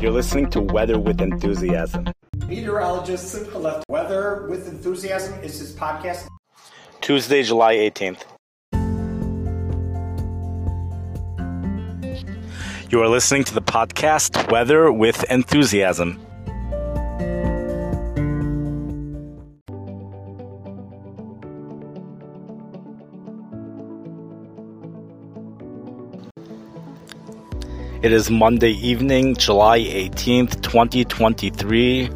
You're listening to Weather with Enthusiasm. Meteorologist Simcha left Weather with Enthusiasm is his podcast. Tuesday, July 18th. You are listening to the podcast Weather with Enthusiasm. It is Monday evening, July 18th, 2023.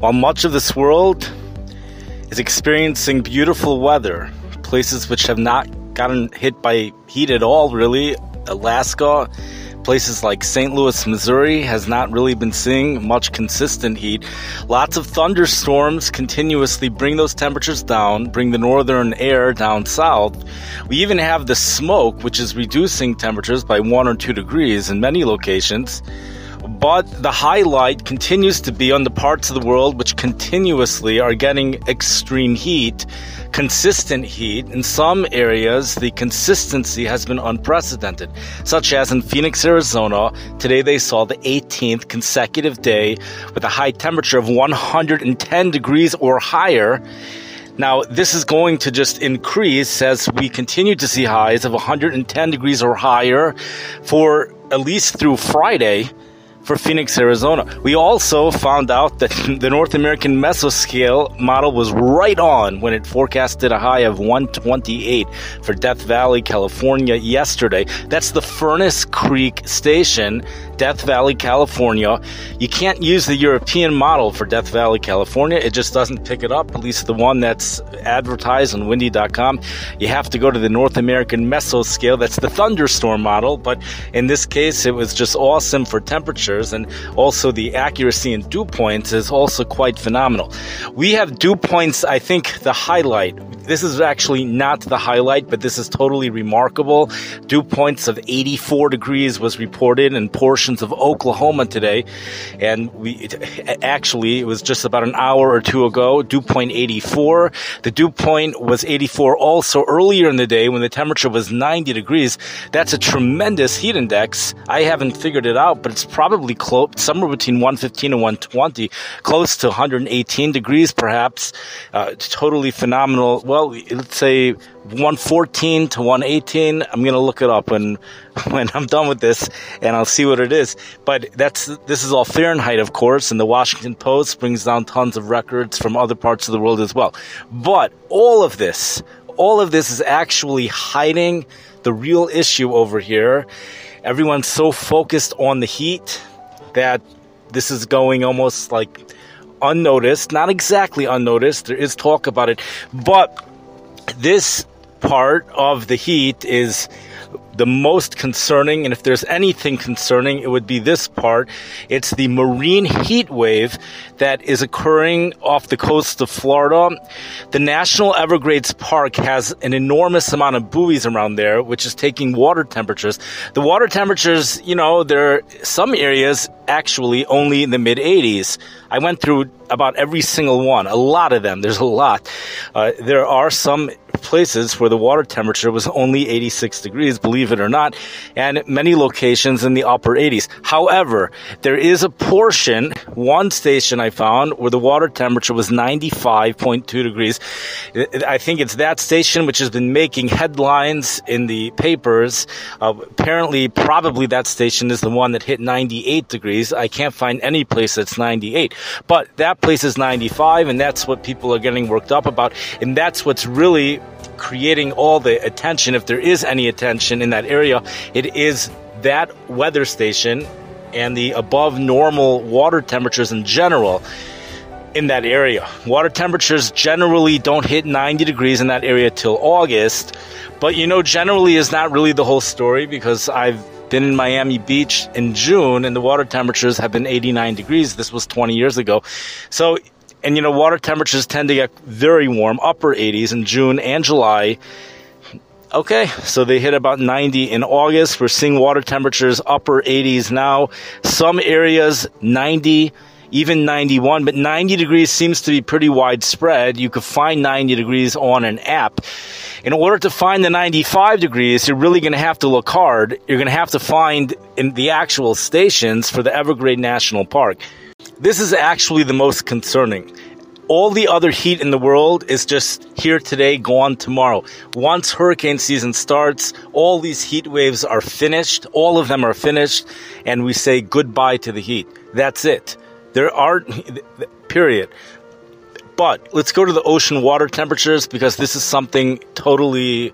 While much of this world is experiencing beautiful weather, places which have not gotten hit by heat at all, really, Alaska, places like St. Louis, Missouri has not really been seeing much consistent heat. Lots of thunderstorms continuously bring those temperatures down, bring the northern air down south. We even have the smoke, which is reducing temperatures by one or two degrees in many locations. But the highlight continues to be on the parts of the world which continuously are getting extreme heat, consistent heat. In some areas, the consistency has been unprecedented, such as in Phoenix, Arizona. Today they saw the 18th consecutive day with a high temperature of 110 degrees or higher. Now, this is going to just increase as we continue to see highs of 110 degrees or higher for at least through Friday for Phoenix, Arizona. We also found out that the North American mesoscale model was right on when it forecasted a high of 128 for Death Valley, California yesterday. That's the Furnace Creek Station, Death Valley, California. You can't use the European model for Death Valley, California. It just doesn't pick it up, at least the one that's advertised on windy.com. You have to go to the North American mesoscale. That's the thunderstorm model, but in this case, it was just awesome for temperatures and also the accuracy in dew points is also quite phenomenal. We have dew points, I think, the highlight. This is actually not the highlight, but this is totally remarkable. Dew points of 84 degrees was reported in portions of Oklahoma today, and we actually it was just about an hour or two ago. Dew point 84. The dew point was 84 also earlier in the day when the temperature was 90 degrees. That's a tremendous heat index. I haven't figured it out, but it's probably close, somewhere between 115 and 120, close to 118 degrees, perhaps. Uh, totally phenomenal. Well, let's say 114 to 118. I'm gonna look it up when when I'm done with this, and I'll see what it is. But that's this is all Fahrenheit, of course, and the Washington Post brings down tons of records from other parts of the world as well. But all of this, all of this is actually hiding the real issue over here. Everyone's so focused on the heat that this is going almost like unnoticed. Not exactly unnoticed. There is talk about it. But this part of the heat is the most concerning, and if there's anything concerning, it would be this part. It's the marine heat wave that is occurring off the coast of Florida. The National Everglades Park has an enormous amount of buoys around there, which is taking water temperatures. The water temperatures, you know, there are some areas actually only in the mid 80s. I went through about every single one, a lot of them. There's a lot. Uh, there are some places where the water temperature was only 86 degrees, believe it or not, and many locations in the upper 80s. However, there is a portion, one station I found, where the water temperature was 95.2 degrees. I think it's that station which has been making headlines in the papers. Uh, apparently, probably that station is the one that hit 98 degrees. I can't find any place that's 98. But that place is 95, and that's what people are getting worked up about. And that's what's really creating all the attention, if there is any attention in that area, it is that weather station and the above normal water temperatures in general in that area. Water temperatures generally don't hit 90 degrees in that area till August, but you know, generally is not really the whole story because I've been in Miami Beach in June and the water temperatures have been 89 degrees. This was 20 years ago. So and you know, water temperatures tend to get very warm, upper 80s in June and July. Okay, so they hit about 90 in August. We're seeing water temperatures upper 80s now. Some areas 90 even 91, but 90 degrees seems to be pretty widespread. You could find 90 degrees on an app. In order to find the 95 degrees, you're really going to have to look hard. You're going to have to find in the actual stations for the Everglades National Park. This is actually the most concerning. All the other heat in the world is just here today, gone tomorrow. Once hurricane season starts, all these heat waves are finished. All of them are finished, and we say goodbye to the heat. That's it. There are, period. But let's go to the ocean water temperatures because this is something totally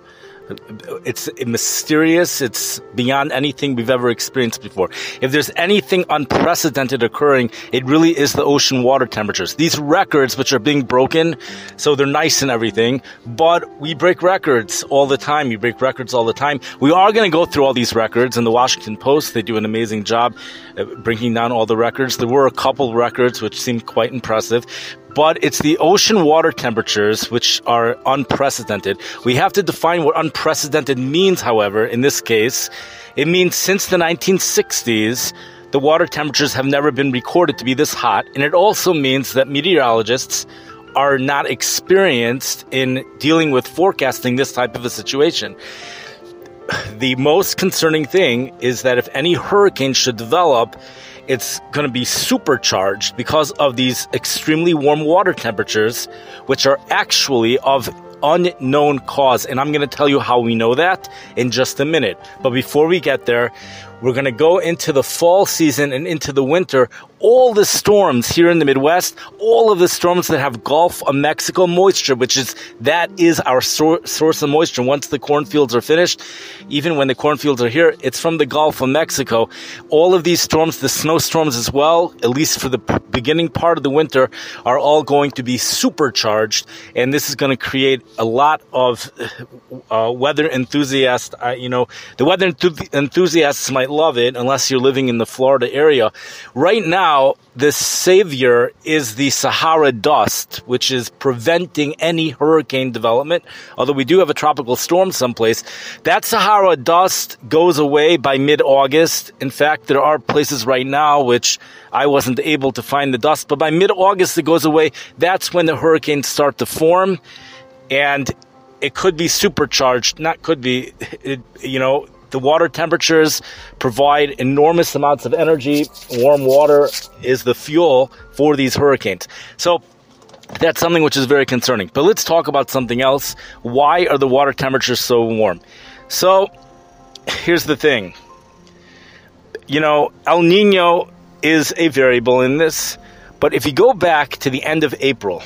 it's mysterious. It's beyond anything we've ever experienced before. If there's anything unprecedented occurring, it really is the ocean water temperatures. These records, which are being broken, so they're nice and everything, but we break records all the time. We break records all the time. We are going to go through all these records in the Washington Post. They do an amazing job uh, breaking down all the records. There were a couple records which seemed quite impressive, but it's the ocean water temperatures which are unprecedented. We have to define what unprecedented means, however, in this case. It means since the 1960s, the water temperatures have never been recorded to be this hot, and it also means that meteorologists are not experienced in dealing with forecasting this type of a situation. The most concerning thing is that if any hurricane should develop, it's going to be supercharged because of these extremely warm water temperatures, which are actually of unknown cause. And I'm going to tell you how we know that in just a minute. But before we get there, we're going to go into the fall season and into the winter. All the storms here in the Midwest, all of the storms that have Gulf of Mexico moisture, which is that is our sor- source of moisture. Once the cornfields are finished, even when the cornfields are here, it's from the Gulf of Mexico. All of these storms, the snowstorms as well, at least for the p- beginning part of the winter, are all going to be supercharged, and this is going to create a lot of uh, weather enthusiasts. Uh, you know, the weather enth- enthusiasts might love it unless you're living in the Florida area. Right now, the savior is the Sahara dust, which is preventing any hurricane development. Although we do have a tropical storm someplace, that Sahara dust goes away by mid-August. In fact, there are places right now which I wasn't able to find the dust, but by mid-August it goes away. That's when the hurricanes start to form, and it could be supercharged. Not could be. It, you know, the water temperatures provide enormous amounts of energy. Warm water is the fuel for these hurricanes. So that's something which is very concerning. But let's talk about something else. Why are the water temperatures so warm? So here's the thing. You know, El Nino is a variable in this, but if you go back to the end of April,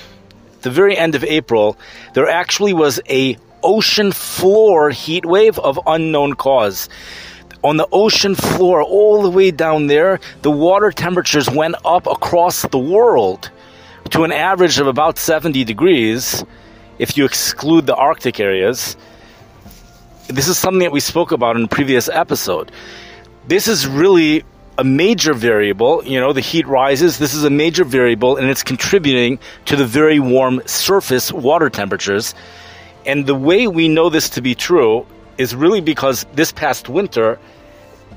the very end of April, there actually was a ocean floor heat wave of unknown cause. On the ocean floor, all the way down there, the water temperatures went up across the world to an average of about 70 degrees if you exclude the Arctic areas. This is something that we spoke about in a previous episode. This is really a major variable. You know, the heat rises. This is a major variable, and it's contributing to the very warm surface water temperatures and the way we know this to be true is really because this past winter,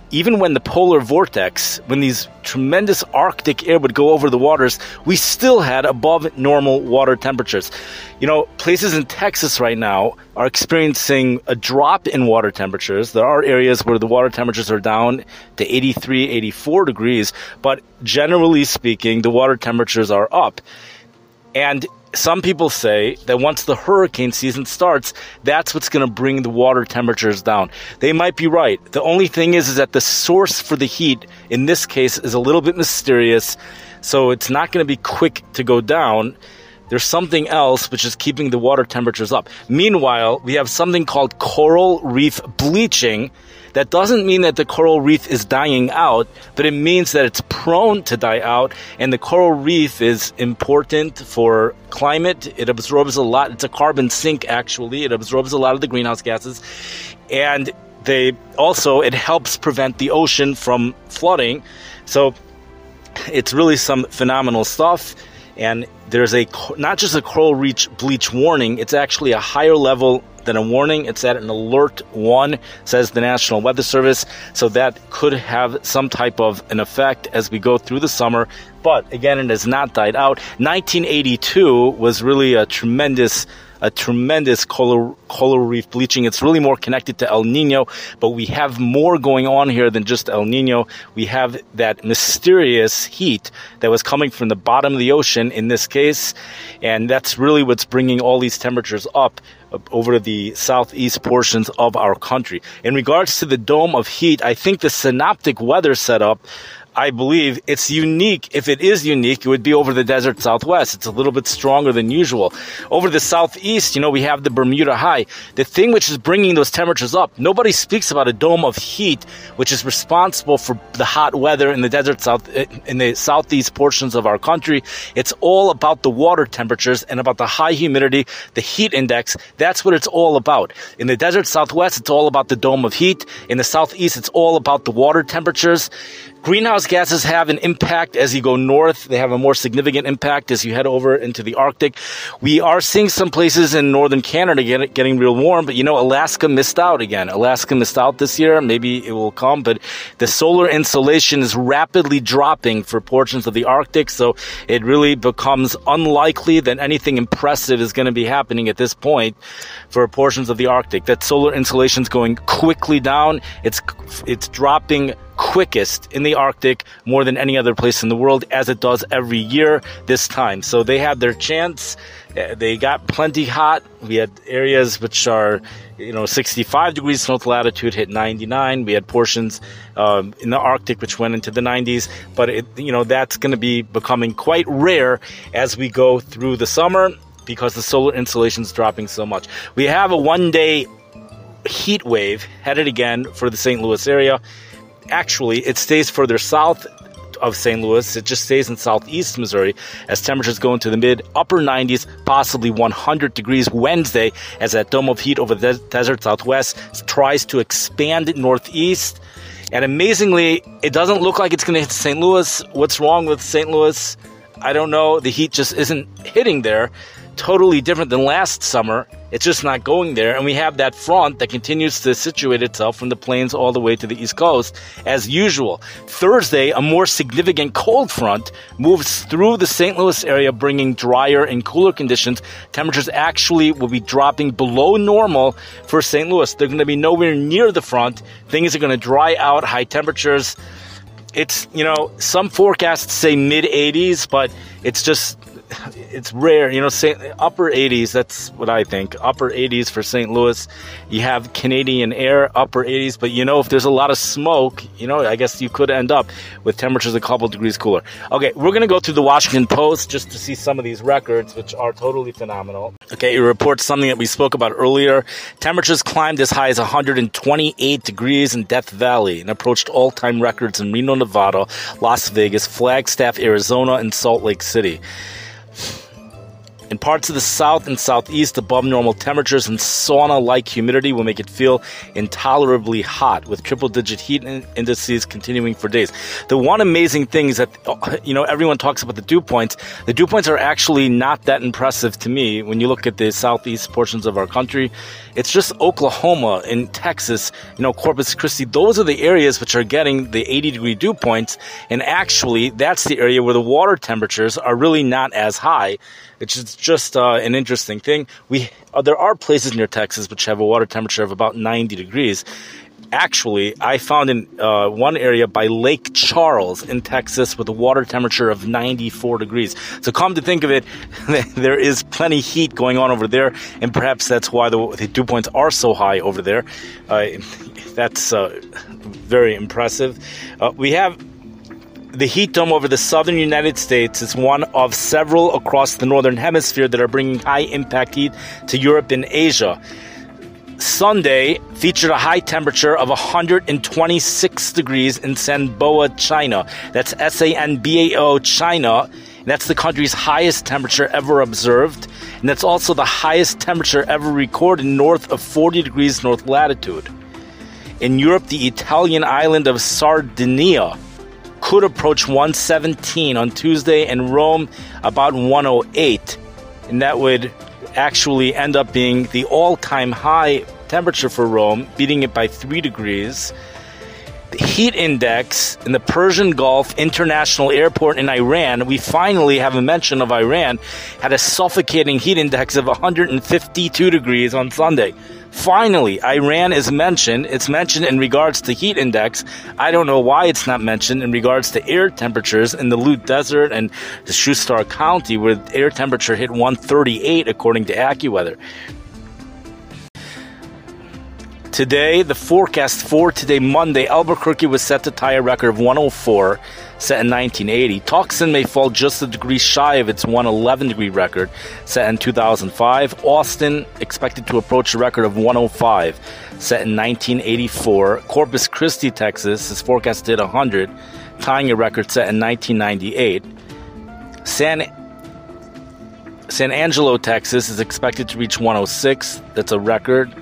even when the polar vortex, when these tremendous Arctic air would go over the waters, we still had above normal water temperatures. You know, places in Texas right now are experiencing a drop in water temperatures. There are areas where the water temperatures are down to 83, 84 degrees, but generally speaking, the water temperatures are up. And some people say that once the hurricane season starts, that's what's going to bring the water temperatures down. They might be right. The only thing is, is that the source for the heat in this case is a little bit mysterious, so it's not going to be quick to go down. There's something else which is keeping the water temperatures up. Meanwhile, we have something called coral reef bleaching that doesn't mean that the coral reef is dying out, but it means that it's prone to die out. And the coral reef is important for climate. It absorbs a lot. It's a carbon sink, actually. It absorbs a lot of the greenhouse gases. And they also, it helps prevent the ocean from flooding. So it's really some phenomenal stuff. And there's a not just a coral reef bleach warning, it's actually a higher level than a warning. It's at an alert one, says the National Weather Service. So that could have some type of an effect as we go through the summer. But again, it has not died out. 1982 was really a tremendous a tremendous coral, reef bleaching. It's really more connected to El Nino, but we have more going on here than just El Nino. We have that mysterious heat that was coming from the bottom of the ocean in this case, and that's really what's bringing all these temperatures up over the southeast portions of our country. In regards to the dome of heat, I think the synoptic weather setup I believe it's unique. If it is unique, it would be over the desert southwest. It's a little bit stronger than usual. Over the southeast, you know, we have the Bermuda High. The thing which is bringing those temperatures up, nobody speaks about a dome of heat, which is responsible for the hot weather in the desert south, in the southeast portions of our country. It's all about the water temperatures and about the high humidity, the heat index. That's what it's all about. In the desert southwest, it's all about the dome of heat. In the southeast, it's all about the water temperatures. Greenhouse gases have an impact as you go north. They have a more significant impact as you head over into the Arctic. We are seeing some places in northern Canada get, getting real warm, but you know, Alaska missed out again. Alaska missed out this year. Maybe it will come, but the solar insolation is rapidly dropping for portions of the Arctic, so it really becomes unlikely that anything impressive is going to be happening at this point for portions of the Arctic. That solar insolation is going quickly down. It's it's dropping quickest in the Arctic more than any other place in the world, as it does every year this time. So they had their chance. Uh, they got plenty hot. We had areas which are, you know, 65 degrees north latitude hit 99. We had portions um, in the Arctic which went into the 90s. But it, you know, that's going to be becoming quite rare as we go through the summer because the solar insolation is dropping so much. We have a one day heat wave headed again for the St. Louis area actually, it stays further south of St. Louis. It just stays in southeast Missouri as temperatures go into the mid upper 90s, possibly 100 degrees Wednesday, as that dome of heat over the desert southwest tries to expand northeast. And amazingly, it doesn't look like it's going to hit St. Louis. What's wrong with St. Louis? I don't know. The heat just isn't hitting there totally different than last summer. It's just not going there. And we have that front that continues to situate itself from the plains all the way to the East Coast as usual. Thursday, a more significant cold front moves through the St. Louis area, bringing drier and cooler conditions. Temperatures actually will be dropping below normal for St. Louis. They're going to be nowhere near the front. Things are going to dry out, high temperatures. It's, you know, some forecasts say mid 80s, but it's just it's rare, you know, upper 80s, that's what I think. Upper 80s for St. Louis. You have Canadian air, upper 80s, but you know, if there's a lot of smoke, you know, I guess you could end up with temperatures a couple degrees cooler. Okay, we're going to go through the Washington Post just to see some of these records, which are totally phenomenal. Okay, it reports something that we spoke about earlier. Temperatures climbed as high as 128 degrees in Death Valley and approached all time records in Reno, Nevada, Las Vegas, Flagstaff, Arizona, and Salt Lake City. In parts of the south and southeast, above normal temperatures and sauna like humidity will make it feel intolerably hot, with triple digit heat indices continuing for days. The one amazing thing is that, uh, you know, everyone talks about the dew points. The dew points are actually not that impressive to me when you look at the southeast portions of our country. It's just Oklahoma and Texas, you know, Corpus Christi. Those are the areas which are getting the 80 degree dew points. And actually, that's the area where the water temperatures are really not as high. It's just uh, an interesting thing. We uh, there are places near Texas which have a water temperature of about 90 degrees. Actually, I found in uh, one area by Lake Charles in Texas with a water temperature of 94 degrees. So, come to think of it, there is plenty heat going on over there, and perhaps that's why the, the dew points are so high over there. Uh, that's uh, very impressive. Uh, we have the heat dome over the southern United States is one of several across the northern hemisphere that are bringing high impact heat to Europe and Asia. Sunday featured a high temperature of 126 degrees in Sanbao, China. That's S A N B A O, China. And that's the country's highest temperature ever observed. And that's also the highest temperature ever recorded north of 40 degrees north latitude. In Europe, the Italian island of Sardinia could approach 117 on Tuesday and Rome about 108. And that would actually end up being the all time high temperature for Rome, beating it by three degrees. The heat index in the Persian Gulf International Airport in Iran, we finally have a mention of Iran, had a suffocating heat index of 152 degrees on Sunday. Finally, Iran is mentioned. It's mentioned in regards to heat index. I don't know why it's not mentioned in regards to air temperatures in the Lut Desert and the Shushtar County, where air temperature hit 138 according to AccuWeather. Today, the forecast for today, Monday, Albuquerque was set to tie a record of 104, set in 1980. Tucson may fall just a degree shy of its 111 degree record, set in 2005. Austin expected to approach a record of 105, set in 1984. Corpus Christi, Texas is forecast to hit 100, tying a record set in 1998. San San Angelo, Texas is expected to reach 106. That's a record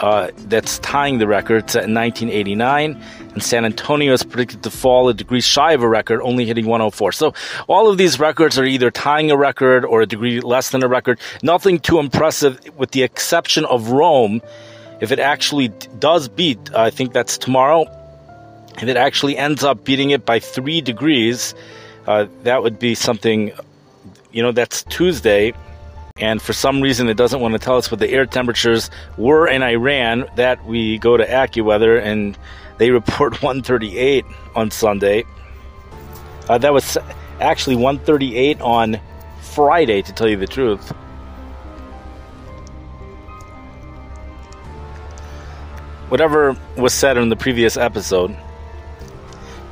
uh, that's tying the record set in 1989. And San Antonio is predicted to fall a degree shy of a record, only hitting 104. So all of these records are either tying a record or a degree less than a record. Nothing too impressive, with the exception of Rome. If it actually does beat, I think that's tomorrow. If it actually ends up beating it by three degrees, uh, that would be something. You know, that's Tuesday and for some reason it doesn't want to tell us what the air temperatures were in Iran, that we go to AccuWeather and they report 138 on Sunday. Uh, that was actually 138 on Friday, to tell you the truth. Whatever was said in the previous episode,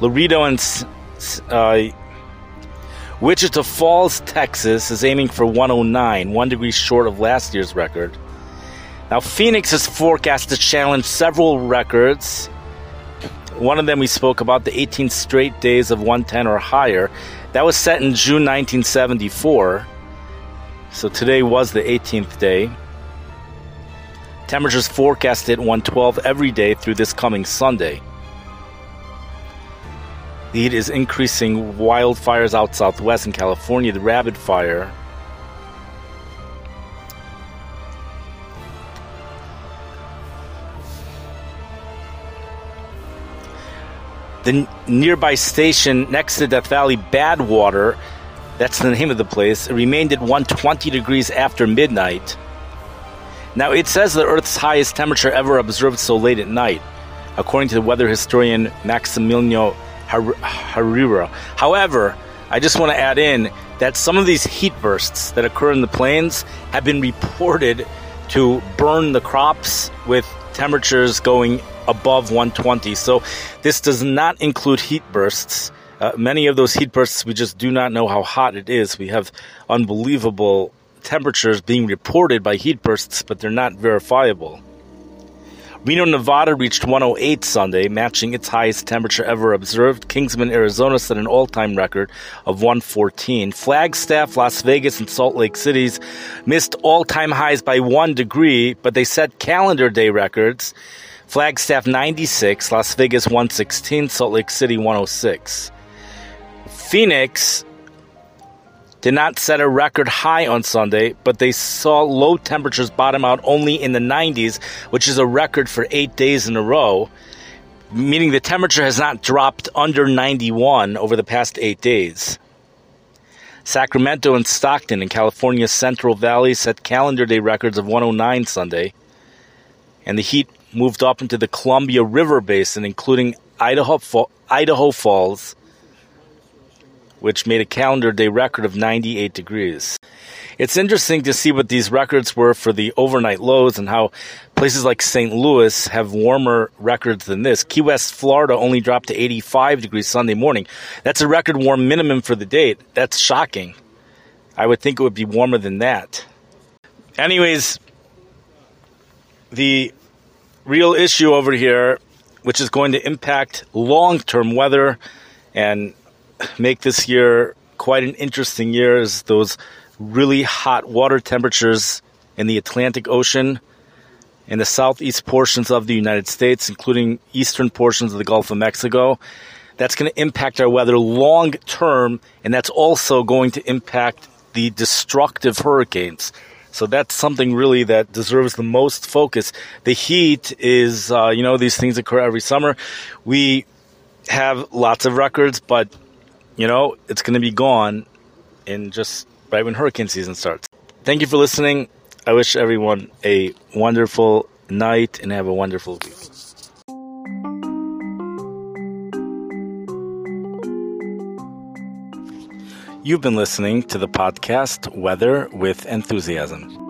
Laredo and uh, Wichita Falls, Texas is aiming for 109, one degree short of last year's record. Now, Phoenix is forecast to challenge several records. One of them we spoke about, the 18 straight days of 110 or higher. That was set in June 1974. So today was the 18th day. Temperatures forecasted 112 every day through this coming Sunday. The heat is increasing wildfires out southwest in California, the Rabbit Fire. The nearby station next to Death Valley, Badwater, that's the name of the place, remained at 120 degrees after midnight. Now, it says the Earth's highest temperature ever observed so late at night, according to the weather historian Maximiliano Herrera. However, I just want to add in that some of these heat bursts that occur in the plains have been reported to burn the crops with temperatures going above 120. So this does not include heat bursts. Uh, many of those heat bursts, we just do not know how hot it is. We have unbelievable temperatures being reported by heat bursts, but they're not verifiable. Reno, Nevada reached 108 Sunday, matching its highest temperature ever observed. Kingman, Arizona set an all time record of 114. Flagstaff, Las Vegas, and Salt Lake Cities missed all time highs by one degree, but they set calendar day records. Flagstaff 96, Las Vegas 116, Salt Lake City 106. Phoenix did not set a record high on Sunday, but they saw low temperatures bottom out only in the 90s, which is a record for eight days in a row, meaning the temperature has not dropped under 91 over the past eight days. Sacramento and Stockton in California's Central Valley set calendar day records of 109 Sunday, and the heat moved up into the Columbia River Basin, including Idaho, Idaho Falls, which made a calendar day record of 98 degrees. It's interesting to see what these records were for the overnight lows and how places like St. Louis have warmer records than this. Key West, Florida only dropped to 85 degrees Sunday morning. That's a record warm minimum for the date. That's shocking. I would think it would be warmer than that. Anyways, the real issue over here, which is going to impact long term weather and make this year quite an interesting year is those really hot water temperatures in the Atlantic Ocean in the southeast portions of the United States, including eastern portions of the Gulf of Mexico. That's going to impact our weather long term, and that's also going to impact the destructive hurricanes So that's something really that deserves the most focus. The heat is, uh, you know, these things occur every summer. We have lots of records, but, you know, it's going to be gone in just right when hurricane season starts. Thank you for listening. I wish everyone a wonderful night and have a wonderful week. You've been listening to the podcast Weather with Enthusiasm.